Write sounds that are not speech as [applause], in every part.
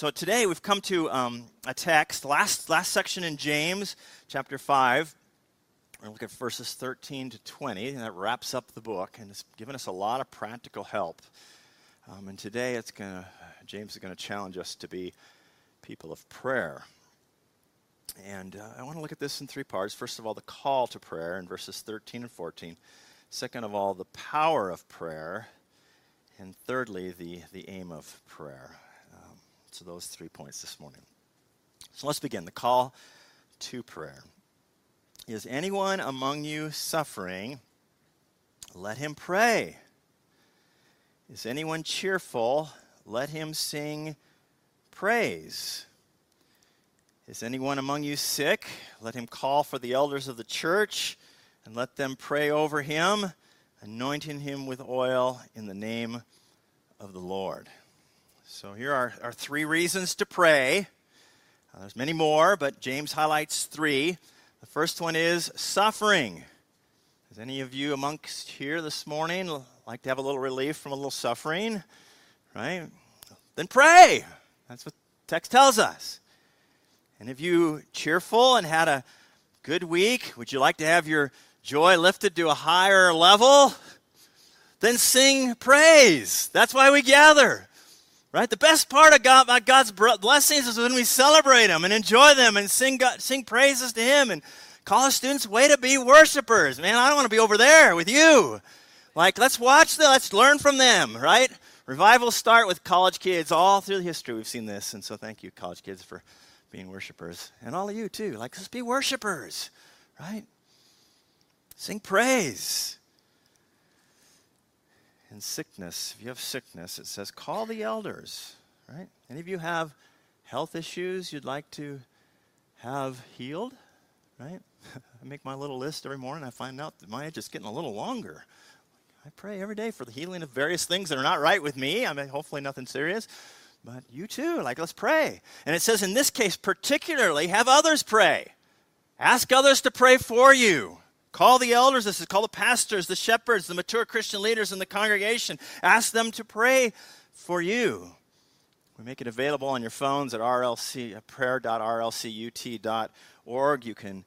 So today we've come to um, a text, last, last section in James, chapter 5. We're going to look at verses 13 to 20, and that wraps up the book, and it's given us a lot of practical help. Um, and today it's going to, James is going to challenge us to be people of prayer. And uh, I want to look at this in three parts. First of all, the call to prayer in verses 13 and 14. Second of all, the power of prayer. And thirdly, the, the aim of prayer. So, those three points this morning. So, let's begin. The call to prayer. Is anyone among you suffering? Let him pray. Is anyone cheerful? Let him sing praise. Is anyone among you sick? Let him call for the elders of the church and let them pray over him, anointing him with oil in the name of the Lord. So here are, are three reasons to pray. Uh, there's many more, but James highlights three. The first one is suffering. Is any of you amongst here this morning like to have a little relief from a little suffering? Right? Then pray. That's what text tells us. And if you cheerful and had a good week, would you like to have your joy lifted to a higher level? Then sing praise. That's why we gather. Right? The best part of God, about God's blessings is when we celebrate them and enjoy them and sing, God, sing praises to Him and college students, way to be worshipers. Man, I don't want to be over there with you. Like, let's watch them, let's learn from them, right? Revivals start with college kids all through the history. We've seen this. And so thank you, college kids, for being worshipers. And all of you, too. Like, let's be worshipers, right? Sing praise in sickness, if you have sickness, it says call the elders, right? Any of you have health issues you'd like to have healed, right? [laughs] I make my little list every morning. I find out that mine is just getting a little longer. I pray every day for the healing of various things that are not right with me. I mean, hopefully nothing serious. But you too, like, let's pray. And it says in this case, particularly, have others pray. Ask others to pray for you. Call the elders, this is call the pastors, the shepherds, the mature Christian leaders in the congregation. Ask them to pray for you. We make it available on your phones at rlc, prayer.rlcut.org. You can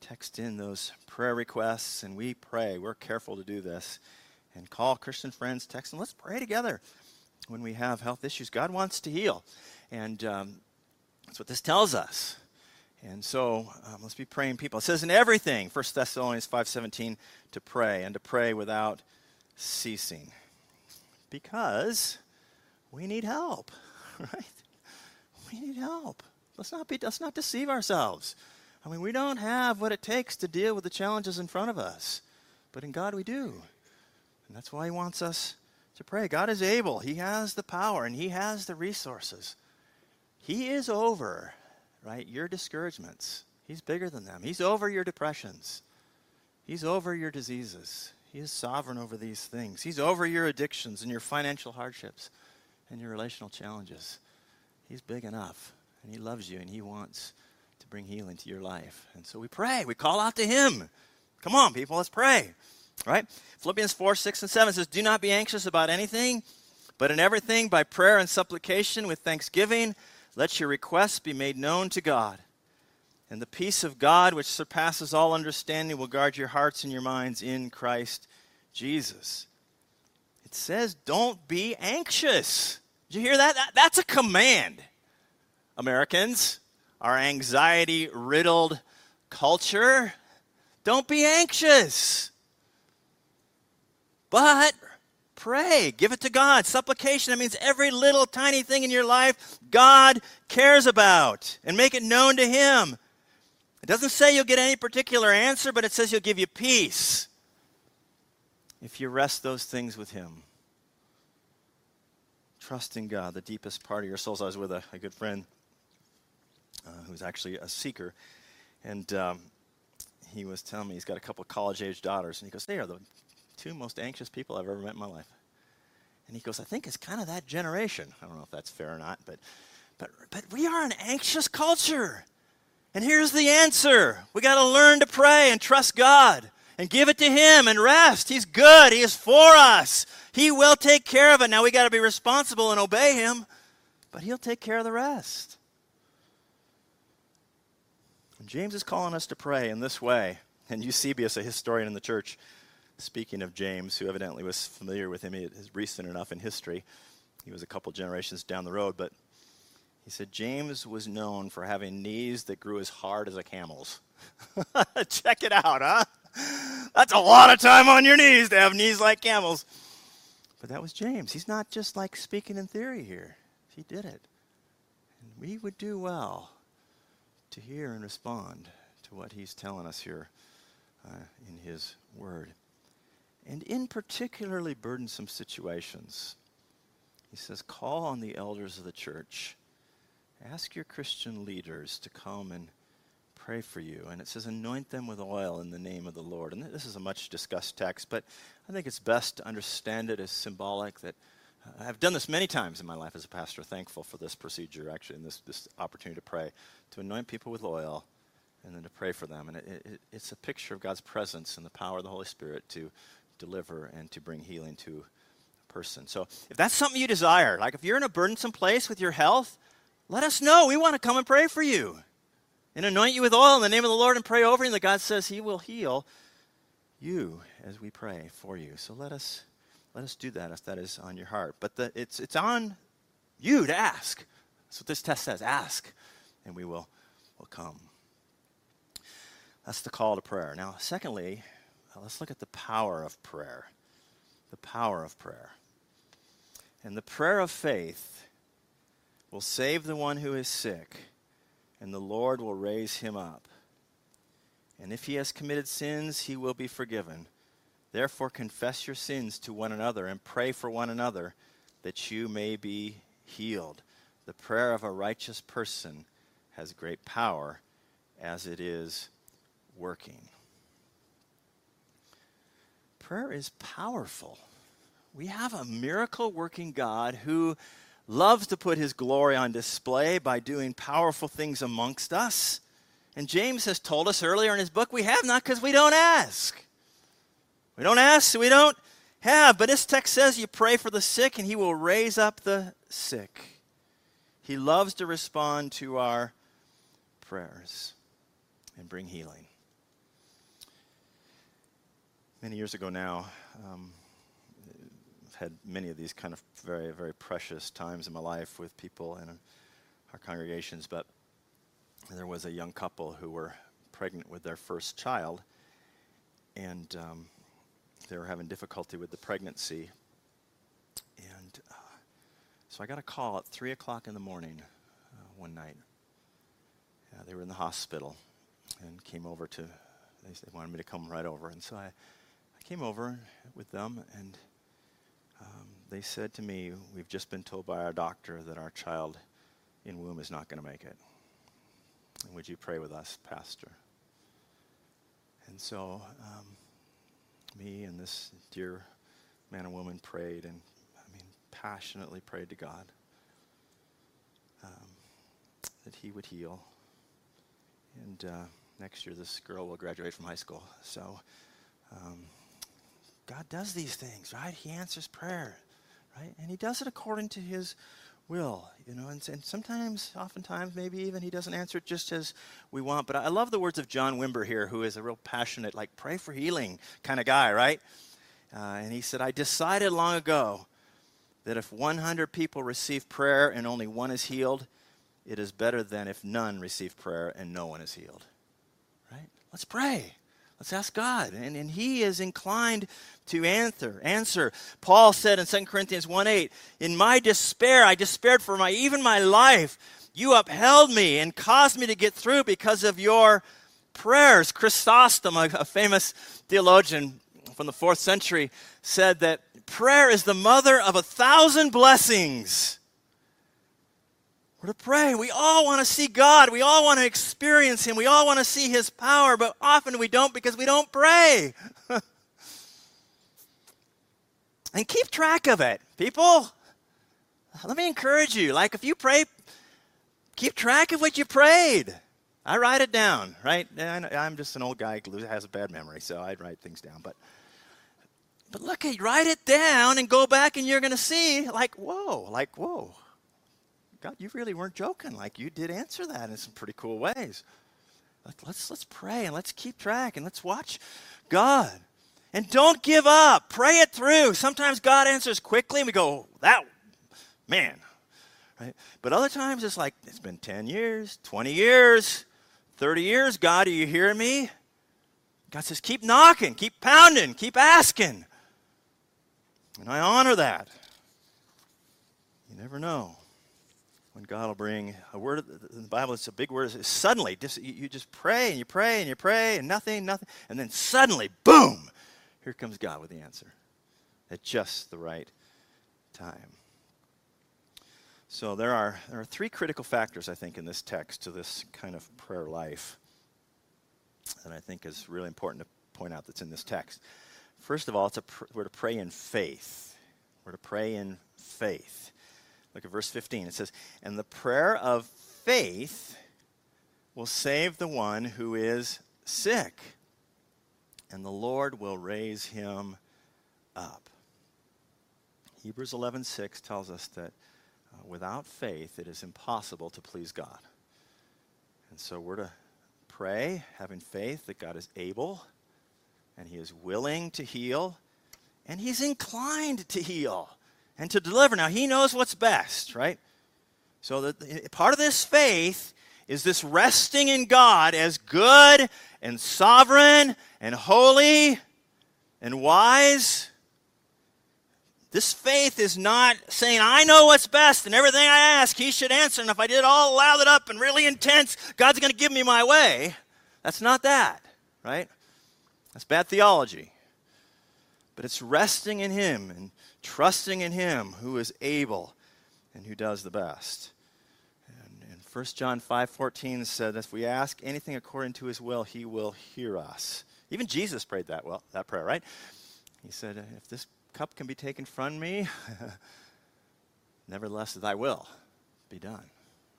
text in those prayer requests, and we pray. We're careful to do this. And call Christian friends, text them. Let's pray together when we have health issues. God wants to heal. And um, that's what this tells us. And so um, let's be praying people. It says in everything, 1 Thessalonians 5.17, to pray and to pray without ceasing. Because we need help, [laughs] right? We need help. Let's not, be, let's not deceive ourselves. I mean, we don't have what it takes to deal with the challenges in front of us. But in God we do. And that's why he wants us to pray. God is able. He has the power and he has the resources. He is over right? Your discouragements. He's bigger than them. He's over your depressions. He's over your diseases. He is sovereign over these things. He's over your addictions and your financial hardships and your relational challenges. He's big enough, and He loves you, and He wants to bring healing to your life. And so we pray. We call out to Him. Come on, people, let's pray. Right? Philippians 4, 6, and 7 says, Do not be anxious about anything, but in everything, by prayer and supplication with thanksgiving, let your requests be made known to God. And the peace of God, which surpasses all understanding, will guard your hearts and your minds in Christ Jesus. It says, don't be anxious. Did you hear that? that that's a command. Americans, our anxiety riddled culture, don't be anxious. But Pray. Give it to God. Supplication, that means every little tiny thing in your life God cares about and make it known to Him. It doesn't say you'll get any particular answer, but it says He'll give you peace if you rest those things with Him. Trust in God, the deepest part of your souls. I was with a, a good friend uh, who's actually a seeker, and um, he was telling me he's got a couple college age daughters, and he goes, They are the two most anxious people I've ever met in my life. And he goes, I think it's kind of that generation. I don't know if that's fair or not, but, but, but we are an anxious culture. And here's the answer we got to learn to pray and trust God and give it to Him and rest. He's good, He is for us. He will take care of it. Now we got to be responsible and obey Him. but He'll take care of the rest. And James is calling us to pray in this way. And Eusebius, a historian in the church, speaking of James, who evidently was familiar with him, it is recent enough in history. He was a couple generations down the road, but he said James was known for having knees that grew as hard as a camel's. [laughs] Check it out, huh? That's a lot of time on your knees to have knees like camels. But that was James. He's not just like speaking in theory here, he did it. And we would do well to hear and respond to what he's telling us here uh, in his word. And in particularly burdensome situations, he says, call on the elders of the church. Ask your Christian leaders to come and pray for you. And it says, anoint them with oil in the name of the Lord. And this is a much discussed text, but I think it's best to understand it as symbolic that uh, I've done this many times in my life as a pastor, thankful for this procedure, actually, and this, this opportunity to pray, to anoint people with oil and then to pray for them. And it, it, it's a picture of God's presence and the power of the Holy Spirit to deliver and to bring healing to a person. So if that's something you desire, like if you're in a burdensome place with your health, let us know. We want to come and pray for you and anoint you with oil in the name of the Lord and pray over you. And God says He will heal you as we pray for you. So let us let us do that if that is on your heart. But the, it's it's on you to ask. That's what this test says. Ask, and we will will come. That's the call to prayer. Now, secondly, uh, let's look at the power of prayer. The power of prayer. And the prayer of faith will save the one who is sick and the Lord will raise him up. And if he has committed sins, he will be forgiven. Therefore, confess your sins to one another and pray for one another that you may be healed. The prayer of a righteous person has great power as it is working. Prayer is powerful. We have a miracle working God who loves to put his glory on display by doing powerful things amongst us. And James has told us earlier in his book we have not because we don't ask. We don't ask, so we don't have. But this text says you pray for the sick and he will raise up the sick. He loves to respond to our prayers and bring healing. Many years ago now, um, I've had many of these kind of very, very precious times in my life with people in our congregations, but there was a young couple who were pregnant with their first child, and um, they were having difficulty with the pregnancy. And uh, so I got a call at 3 o'clock in the morning uh, one night. Uh, they were in the hospital and came over to, they, wanted me to come right over. And so I came over with them and um, they said to me, We've just been told by our doctor that our child in womb is not going to make it. And would you pray with us, Pastor? And so, um, me and this dear man and woman prayed, and I mean, passionately prayed to God um, that He would heal. And uh, next year, this girl will graduate from high school. So, um, God does these things, right? He answers prayer, right? And He does it according to His will, you know. And, and sometimes, oftentimes, maybe even He doesn't answer it just as we want. But I love the words of John Wimber here, who is a real passionate, like, pray for healing kind of guy, right? Uh, and he said, I decided long ago that if 100 people receive prayer and only one is healed, it is better than if none receive prayer and no one is healed. Right? Let's pray. Let's ask God. And, and He is inclined to answer. Answer. Paul said in 2 Corinthians 1 8, In my despair, I despaired for my even my life. You upheld me and caused me to get through because of your prayers. Chrysostom, a, a famous theologian from the fourth century, said that prayer is the mother of a thousand blessings. We're to pray. We all want to see God. We all want to experience Him. We all want to see His power, but often we don't because we don't pray. [laughs] and keep track of it, people. Let me encourage you. Like, if you pray, keep track of what you prayed. I write it down, right? I'm just an old guy who has a bad memory, so I write things down. But, but look, write it down and go back, and you're going to see, like, whoa, like, whoa God, you really weren't joking. Like you did answer that in some pretty cool ways. Let's, let's pray and let's keep track and let's watch God. And don't give up. Pray it through. Sometimes God answers quickly and we go, oh, that, man. Right? But other times it's like, it's been 10 years, 20 years, 30 years. God, are you hearing me? God says, keep knocking, keep pounding, keep asking. And I honor that. You never know when God will bring a word. In the Bible, it's a big word. Suddenly, just, you just pray and you pray and you pray and nothing, nothing. And then suddenly, boom, here comes God with the answer at just the right time. So there are, there are three critical factors, I think, in this text to this kind of prayer life that I think is really important to point out that's in this text. First of all, it's a pr- we're to pray in faith. We're to pray in faith. Look at verse 15. It says, And the prayer of faith will save the one who is sick, and the Lord will raise him up. Hebrews 11:6 tells us that uh, without faith it is impossible to please God. And so we're to pray having faith that God is able and he is willing to heal and he's inclined to heal and to deliver. Now, he knows what's best, right? So, that part of this faith is this resting in God as good and sovereign and holy and wise. This faith is not saying, I know what's best and everything I ask, he should answer. And if I did all lathered up and really intense, God's going to give me my way. That's not that, right? That's bad theology. But it's resting in him and trusting in him who is able and who does the best. And, and 1 John 5:14 said, if we ask anything according to his will, he will hear us. Even Jesus prayed that well, that prayer, right? He said, if this cup can be taken from me, [laughs] nevertheless thy will be done.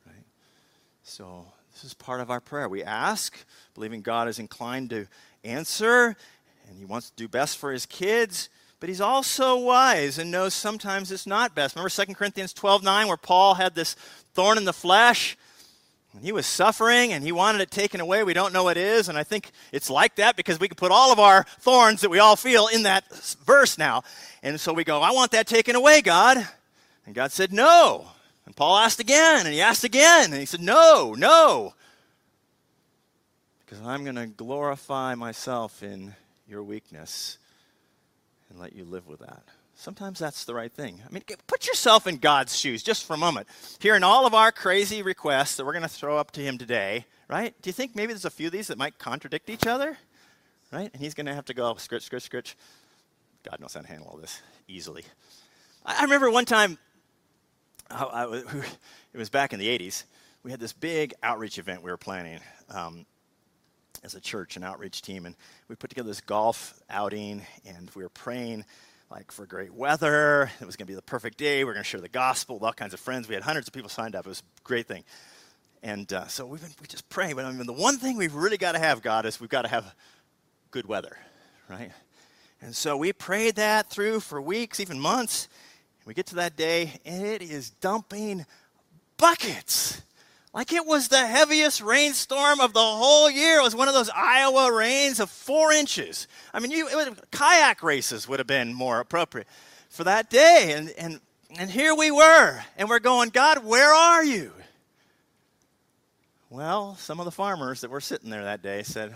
Right? So this is part of our prayer. We ask, believing God is inclined to answer, and he wants to do best for his kids but he's also wise and knows sometimes it's not best. Remember 2 Corinthians 12 9, where Paul had this thorn in the flesh? And he was suffering and he wanted it taken away. We don't know what it is. And I think it's like that because we can put all of our thorns that we all feel in that verse now. And so we go, I want that taken away, God. And God said, No. And Paul asked again and he asked again. And he said, No, no. Because I'm going to glorify myself in your weakness and let you live with that. Sometimes that's the right thing. I mean, put yourself in God's shoes just for a moment. Hearing all of our crazy requests that we're going to throw up to Him today, right? Do you think maybe there's a few of these that might contradict each other? Right? And He's going to have to go, scritch, scritch, scritch. God knows how to handle all this easily. I, I remember one time, I, I, it was back in the 80s, we had this big outreach event we were planning. Um, as a church and outreach team, and we put together this golf outing, and we were praying like for great weather. It was going to be the perfect day. We are going to share the gospel with all kinds of friends. We had hundreds of people signed up. It was a great thing. And uh, so we've been, we just pray. But I mean, the one thing we've really got to have, God, is we've got to have good weather, right? And so we prayed that through for weeks, even months. We get to that day, and it is dumping buckets. Like it was the heaviest rainstorm of the whole year. It was one of those Iowa rains of four inches. I mean, you, kayak races would have been more appropriate for that day. And, and, and here we were, and we're going, God, where are you? Well, some of the farmers that were sitting there that day said,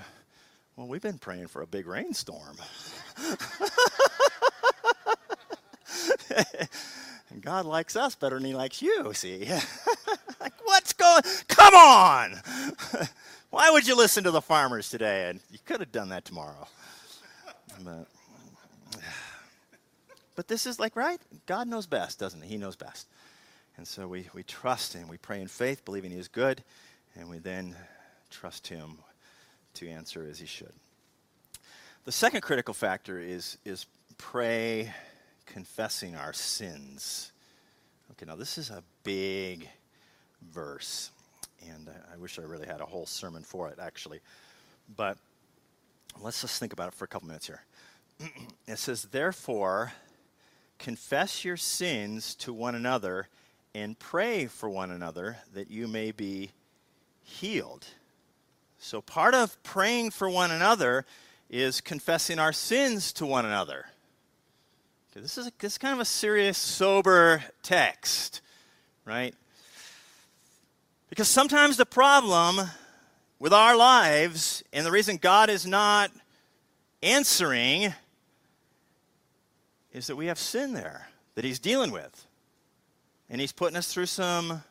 Well, we've been praying for a big rainstorm. [laughs] and God likes us better than he likes you, see? [laughs] Come on! [laughs] Why would you listen to the farmers today? And you could have done that tomorrow. But, [sighs] but this is like, right? God knows best, doesn't he? He knows best. And so we, we trust him. We pray in faith, believing he is good, and we then trust him to answer as he should. The second critical factor is, is pray confessing our sins. Okay, now this is a big verse, and I, wish I really had a whole sermon for it, actually. But let's just think about it for a couple minutes here. [clears throat] it says, Therefore, confess your sins to one another and pray for one another that you may be healed. So, part of praying for one another is confessing our sins to one another. Okay, this, is a, this is kind of a serious, sober text, right? Because sometimes the problem with our lives and the reason God is not answering is that we have sin there that He's dealing with. And He's putting us through some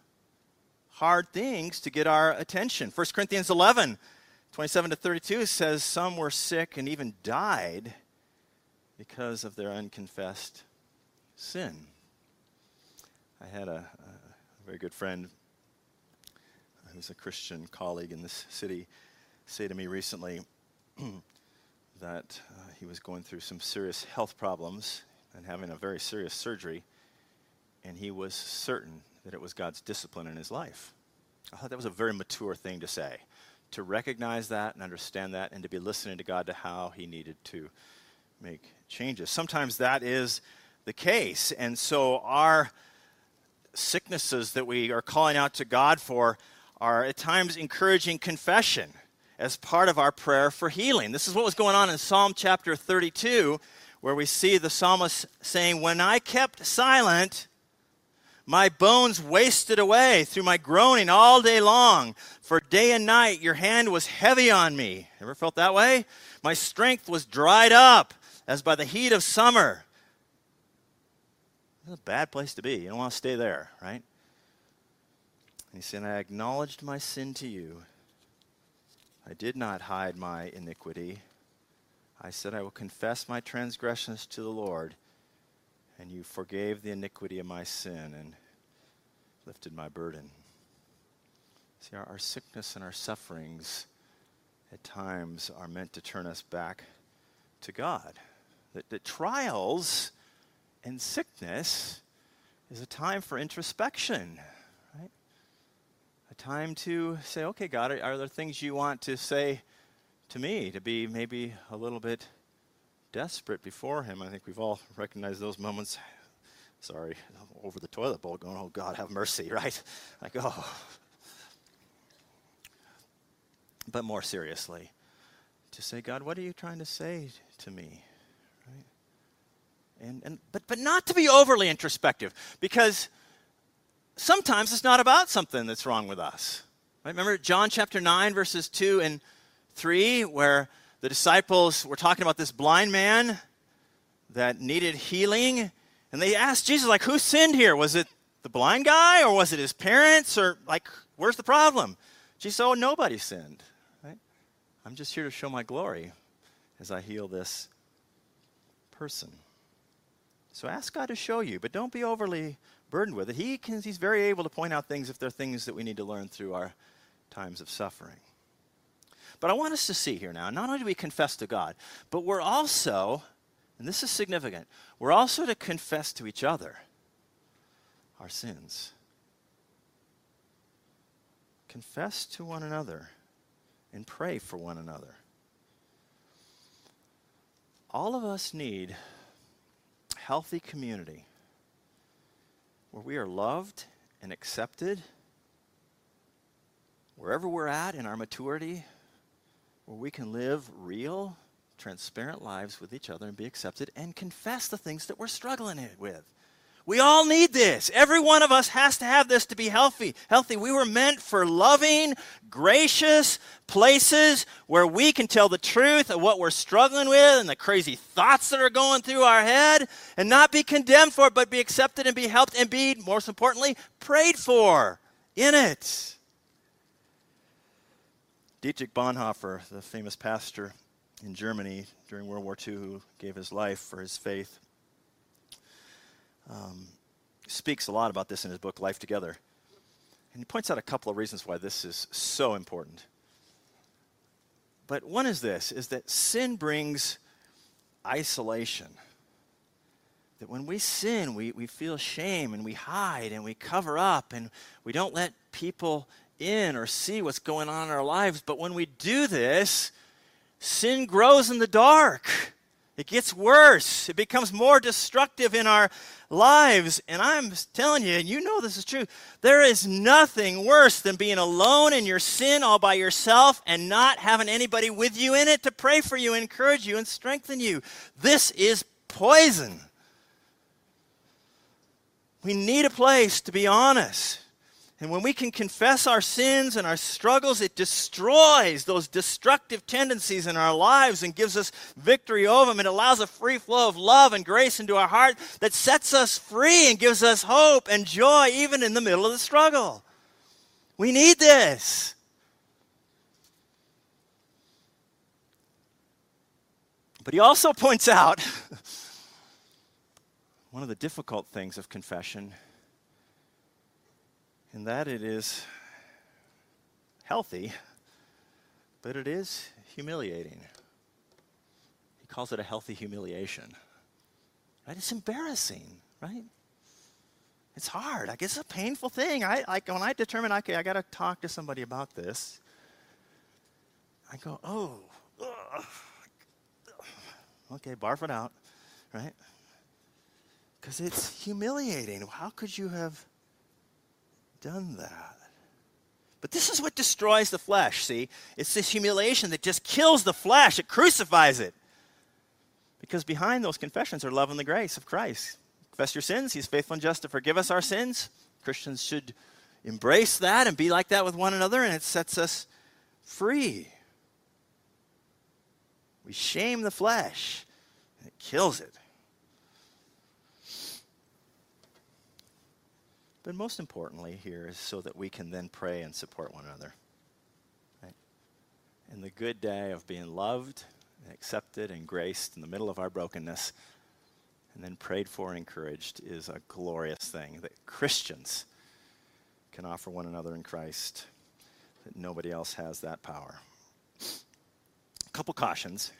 hard things to get our attention. 1 Corinthians 11, 27 to 32 says, Some were sick and even died because of their unconfessed sin. I had a, a very good friend a Christian colleague in this city say to me recently [clears throat] that uh, he was going through some serious health problems and having a very serious surgery, and he was certain that it was God's discipline in his life. I thought that was a very mature thing to say, to recognize that and understand that, and to be listening to God to how he needed to make changes. Sometimes that is the case, and so our sicknesses that we are calling out to God for are at times encouraging confession as part of our prayer for healing. This is what was going on in Psalm chapter 32, where we see the psalmist saying, When I kept silent, my bones wasted away through my groaning all day long. For day and night your hand was heavy on me. Ever felt that way? My strength was dried up as by the heat of summer. That's a bad place to be. You don't want to stay there, right? He said, I acknowledged my sin to you. I did not hide my iniquity. I said, I will confess my transgressions to the Lord, and you forgave the iniquity of my sin and lifted my burden. See, our, our sickness and our sufferings at times are meant to turn us back to God. That, that trials and sickness is a time for introspection, time to say, okay, God, are, are there things you want to say to me to be maybe a little bit desperate before Him? I think we've all recognized those moments. Sorry, over the toilet bowl going, oh, God, have mercy, [laughs] right? Like, oh. But more seriously, to say, God, what are you trying to say to me? Right? And, and, but, but not to be overly introspective, because sometimes it's not about something that's wrong with us. Right? Remember John chapter 9, verses 2 and 3, where the disciples were talking about this blind man that needed healing. And they asked Jesus, like, who sinned here? Was it the blind guy or was it his parents? Or, like, where's the problem? Jesus said, oh, nobody sinned. Right? I'm just here to show my glory as I heal this person. So ask God to show you, but don't be overly burdened with it. He can, he's very able to point out things if there are things that we need to learn through our times of suffering. But I want us to see here now, not only do we confess to God, but we're also, and this is significant, we're also to confess to each other our sins. Confess to one another and pray for one another. All of us need healthy community where we are loved and accepted wherever we're at in our maturity, where we can live real, transparent lives with each other and be accepted and confess the things that we're struggling with. We all need this. Every one of us has to have this to be healthy. Healthy. We were meant for loving, gracious places where we can tell the truth of what we're struggling with and the crazy thoughts that are going through our head and not be condemned for it, but be accepted and be helped and be, most importantly, prayed for in it. Dietrich Bonhoeffer, the famous pastor in Germany during World War II who gave his life for his faith, um, speaks a lot about this in his book, Life Together. And he points out a couple of reasons why this is so important. But one is this is that sin brings isolation. That when we sin, we, we feel shame and we hide and we cover up and we don't let people in or see what's going on in our lives. But when we do this, sin grows in the dark It gets worse. It becomes more destructive in our lives. And I'm telling you, and you know this is true, there is nothing worse than being alone in your sin all by yourself and not having anybody with you in it to pray for you, encourage you, and strengthen you. This is poison. We need a place to be honest. And when we can confess our sins and our struggles, it destroys those destructive tendencies in our lives and gives us victory over them. It allows a free flow of love and grace into our heart that sets us free and gives us hope and joy even in the middle of the struggle. We need this. But he also [laughs] points out [laughs] one of the difficult things of confession in that it is healthy, but it is humiliating. He calls it a healthy humiliation. Right? It's embarrassing, right? It's hard. Like it's a painful thing. I like when I determine okay, I got to talk to somebody about this. I go, oh, ugh. okay, barf it out, right? Because it's humiliating. How could you have done that. But this is what destroys the flesh, see? It's this humiliation that just kills the flesh, it crucifies it. Because behind those confessions are love and the grace of Christ. Confess your sins, He's faithful and just to forgive us our sins. Christians should embrace that and be like that with one another, and it sets us free. We shame the flesh, and it kills it. But most importantly, here is so that we can then pray and support one another. Right? In the good day of being loved, accepted, and graced in the middle of our brokenness, and then prayed for and encouraged is a glorious thing that Christians can offer one another in Christ, that nobody else has that power. A couple cautions.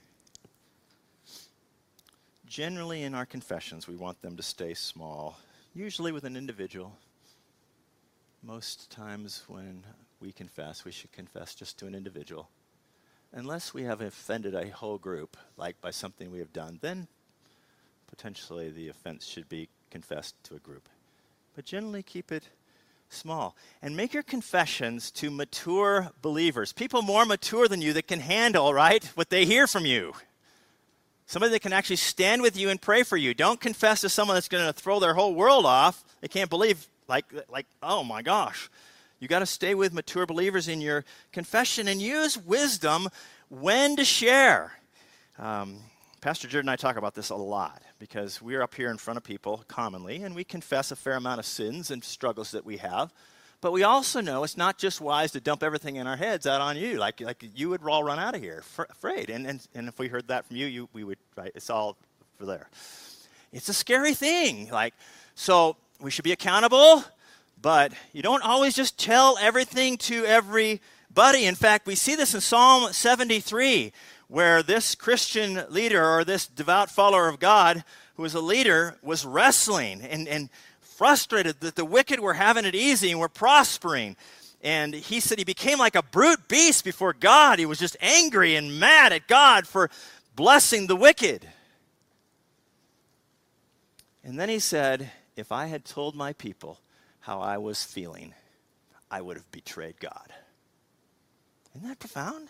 Generally, in our confessions, we want them to stay small, usually with an individual most times when we confess, we should confess just to an individual. Unless we have offended a whole group, like by something we have done, then potentially the offense should be confessed to a group. But generally keep it small. And make your confessions to mature believers, people more mature than you that can handle, right, what they hear from you. Somebody that can actually stand with you and pray for you. Don't confess to someone that's going to throw their whole world off. They can't believe like, like oh my gosh. You got to stay with mature believers in your confession and use wisdom when to share. Um, Pastor Jared and I talk about this a lot because we're up here in front of people commonly and we confess a fair amount of sins and struggles that we have. But we also know it's not just wise to dump everything in our heads out on you. Like, like you would all run out of here afraid. And, and, and if we heard that from you, you, we would, right? It's all for there. It's a scary thing. Like, so we should be accountable, but you don't always just tell everything to everybody. In fact, we see this in Psalm 73, where this Christian leader or this devout follower of God who was a leader was wrestling and, and frustrated that the wicked were having it easy and were prospering. And he said he became like a brute beast before God. He was just angry and mad at God for blessing the wicked. And then he said, if I had told my people how I was feeling, I would have betrayed God. Isn't that profound?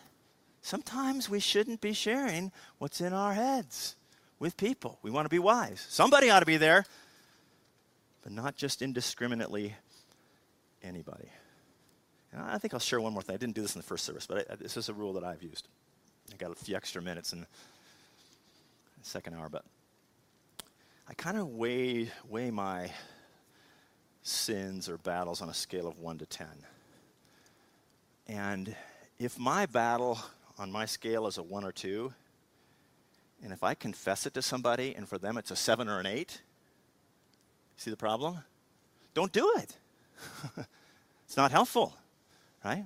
Sometimes we shouldn't be sharing what's in our heads with people. We want to be wise. Somebody ought to be there, but not just indiscriminately anybody. And I think I'll share one more thing. I didn't do this in the first service, but I, this is a rule that I've used. I got a few extra minutes in the second hour, but I kind of weigh, weigh my sins or battles on a scale of 1 to 10. And if my battle on my scale is a 1 or 2, and if I confess it to somebody and for them it's a 7 or an 8, see the problem? Don't do it. [laughs] it's not helpful, right?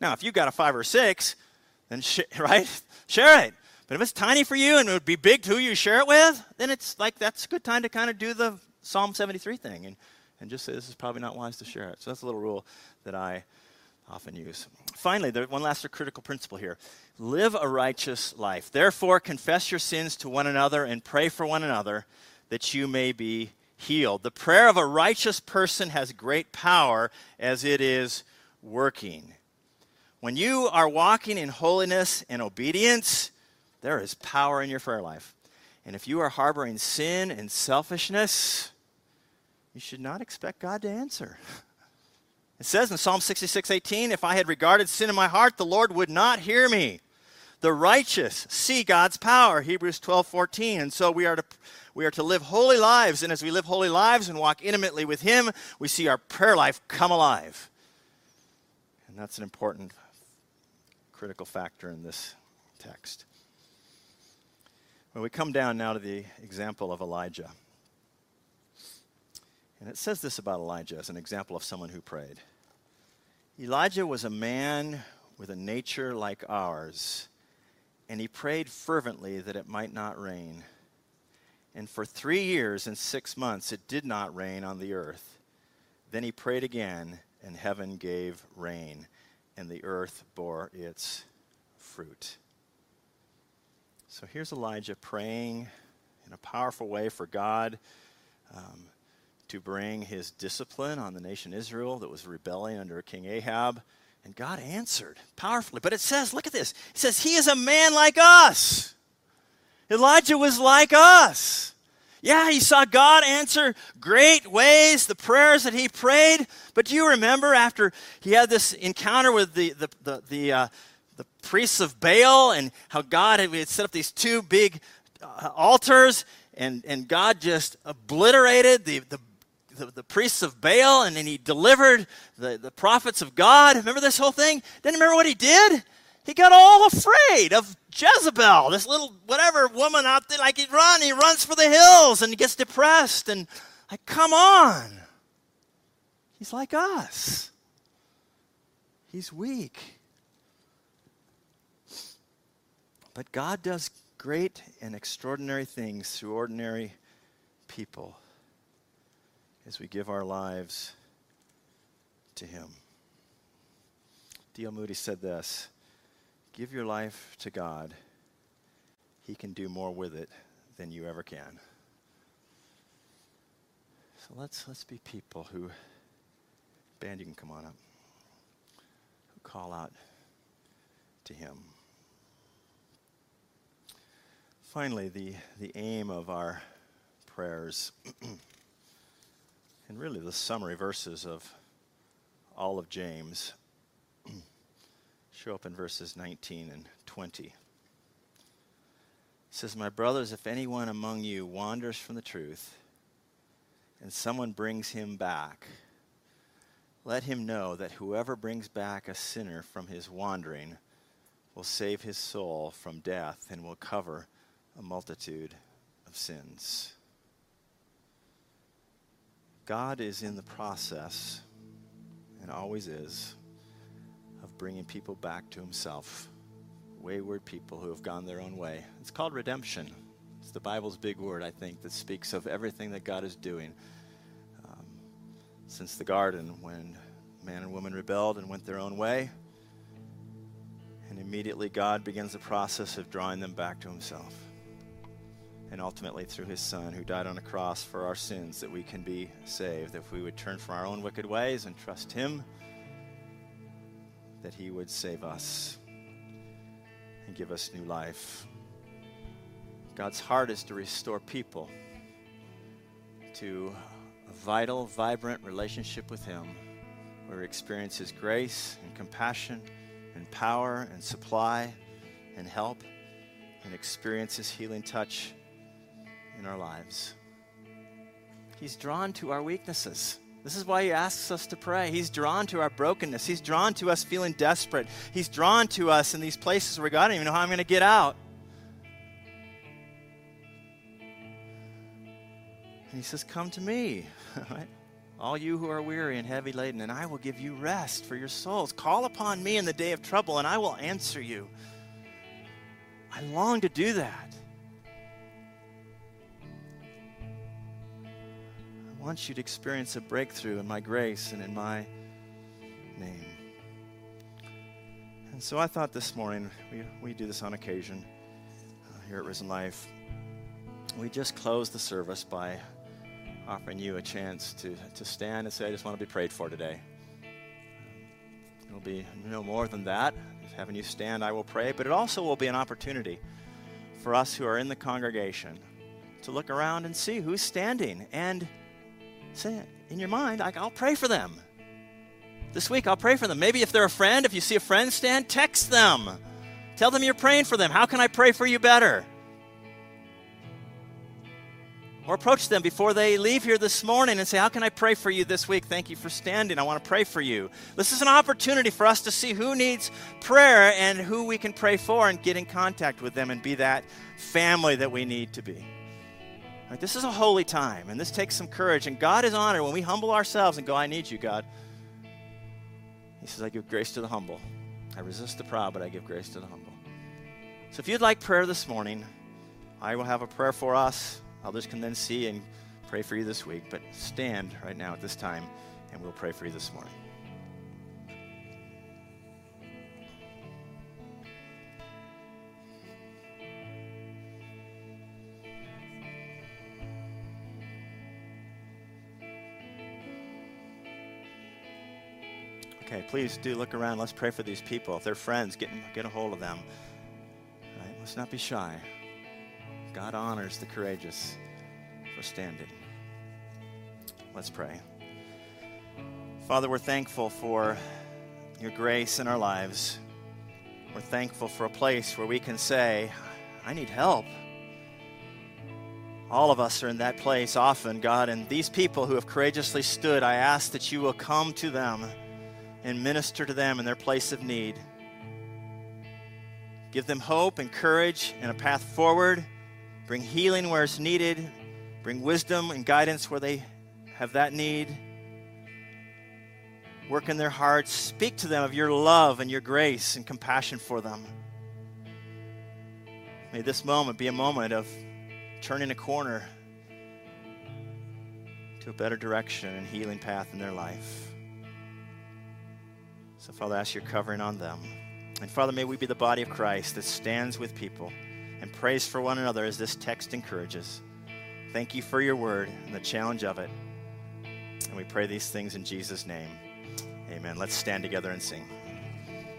Now, if you've got a 5 or 6, then, sh- [laughs] right? Share it. But if it's tiny for you and it would be big to who you share it with, then it's like that's a good time to kind of do the Psalm 73 thing and, and just say this is probably not wise to share it. So that's a little rule that I often use. Finally, there, one last critical principle here live a righteous life. Therefore, confess your sins to one another and pray for one another that you may be healed. The prayer of a righteous person has great power as it is working. When you are walking in holiness and obedience, there is power in your prayer life. And if you are harboring sin and selfishness, you should not expect God to answer. It says in Psalm 66 18, if I had regarded sin in my heart, the Lord would not hear me. The righteous see God's power, Hebrews 12 14. And so we are to we are to live holy lives, and as we live holy lives and walk intimately with Him, we see our prayer life come alive. And that's an important critical factor in this text. Well, we come down now to the example of Elijah. And it says this about Elijah as an example of someone who prayed. Elijah was a man with a nature like ours, and he prayed fervently that it might not rain. And for three years and six months it did not rain on the earth. Then he prayed again, and heaven gave rain, and the earth bore its fruit. So here's Elijah praying in a powerful way for God. Um, to bring his discipline on the nation Israel that was rebelling under King Ahab. And God answered powerfully. But it says, look at this. It says, He is a man like us. Elijah was like us. Yeah, he saw God answer great ways the prayers that he prayed. But do you remember after he had this encounter with the, the, the, the, uh, priests of Baal and how God had, had set up these two big uh, altars and, and God just obliterated the, the the, the priests of Baal and then he delivered the, the prophets of God. Remember this whole thing? Then remember what he did? He got all afraid of Jezebel, this little whatever woman out there. Like he run, he runs for the hills and he gets depressed and like, come on. He's like us. He's weak. But God does great and extraordinary things through ordinary people as we give our lives to Him. D.L. Moody said this Give your life to God, He can do more with it than you ever can. So let's, let's be people who, band, you can come on up, who call out to Him. Finally, the, the aim of our prayers. [clears throat] and really the summary verses of all of James [clears throat] show up in verses 19 and 20. It says, My brothers, if anyone among you wanders from the truth, and someone brings him back, let him know that whoever brings back a sinner from his wandering will save his soul from death and will cover a multitude of sins. God is in the process, and always is, of bringing people back to Himself. Wayward people who have gone their own way. It's called redemption. It's the Bible's big word, I think, that speaks of everything that God is doing. Um, since the garden, when man and woman rebelled and went their own way, and immediately God begins the process of drawing them back to Himself and ultimately through his Son, who died on a cross for our sins, that we can be saved. If we would turn from our own wicked ways and trust him, that he would save us and give us new life. God's heart is to restore people to a vital, vibrant relationship with him where we experience his grace and compassion and power and supply and help and experience his healing touch in our lives. He's drawn to our weaknesses. This is why he asks us to pray. He's drawn to our brokenness. He's drawn to us feeling desperate. He's drawn to us in these places where God, I don't even know how I'm going to get out. And he says, Come to me, [laughs] all you who are weary and heavy laden, and I will give you rest for your souls. Call upon me in the day of trouble, and I will answer you. I long to do that. Want you to experience a breakthrough in my grace and in my name. And so I thought this morning, we, we do this on occasion uh, here at Risen Life. We just close the service by offering you a chance to, to stand and say, I just want to be prayed for today. It'll be no more than that. Having you stand, I will pray. But it also will be an opportunity for us who are in the congregation to look around and see who's standing and say it in your mind, I'll pray for them. This week, I'll pray for them. Maybe if they're a friend, if you see a friend stand, text them. Tell them you're praying for them. How can I pray for you better? Or approach them before they leave here this morning and say, How can I pray for you this week? Thank you for standing. I want to pray for you. This is an opportunity for us to see who needs prayer and who we can pray for and get in contact with them and be that family that we need to be. This is a holy time, and this takes some courage. And God is honored when we humble ourselves and go, I need you, God. He says, I give grace to the humble. I resist the proud, but I give grace to the humble. So if you'd like prayer this morning, I will have a prayer for us. Others can then see and pray for you this week. But stand right now at this time, and we'll pray for you this morning. Okay, please do look around. Let's pray for these people. If they're friends, get, get a hold of them. Right? Let's not be shy. God honors the courageous for standing. Let's pray. Father, we're thankful for your grace in our lives. We're thankful for a place where we can say, I need help. All of us are in that place often, God, and these people who have courageously stood, I ask that you will come to them and minister to them in their place of need. Give them hope and courage and a path forward. Bring healing where it's needed. Bring wisdom and guidance where they have that need. Work in their hearts. Speak to them of your love and your grace and compassion for them. May this moment be a moment of turning a corner to a better direction and healing path in their life. So, Father, I ask your covering on them. And Father, may we be the body of Christ that stands with people and prays for one another as this text encourages. Thank you for your word and the challenge of it. And we pray these things in Jesus' name. Amen. Let's stand together and sing.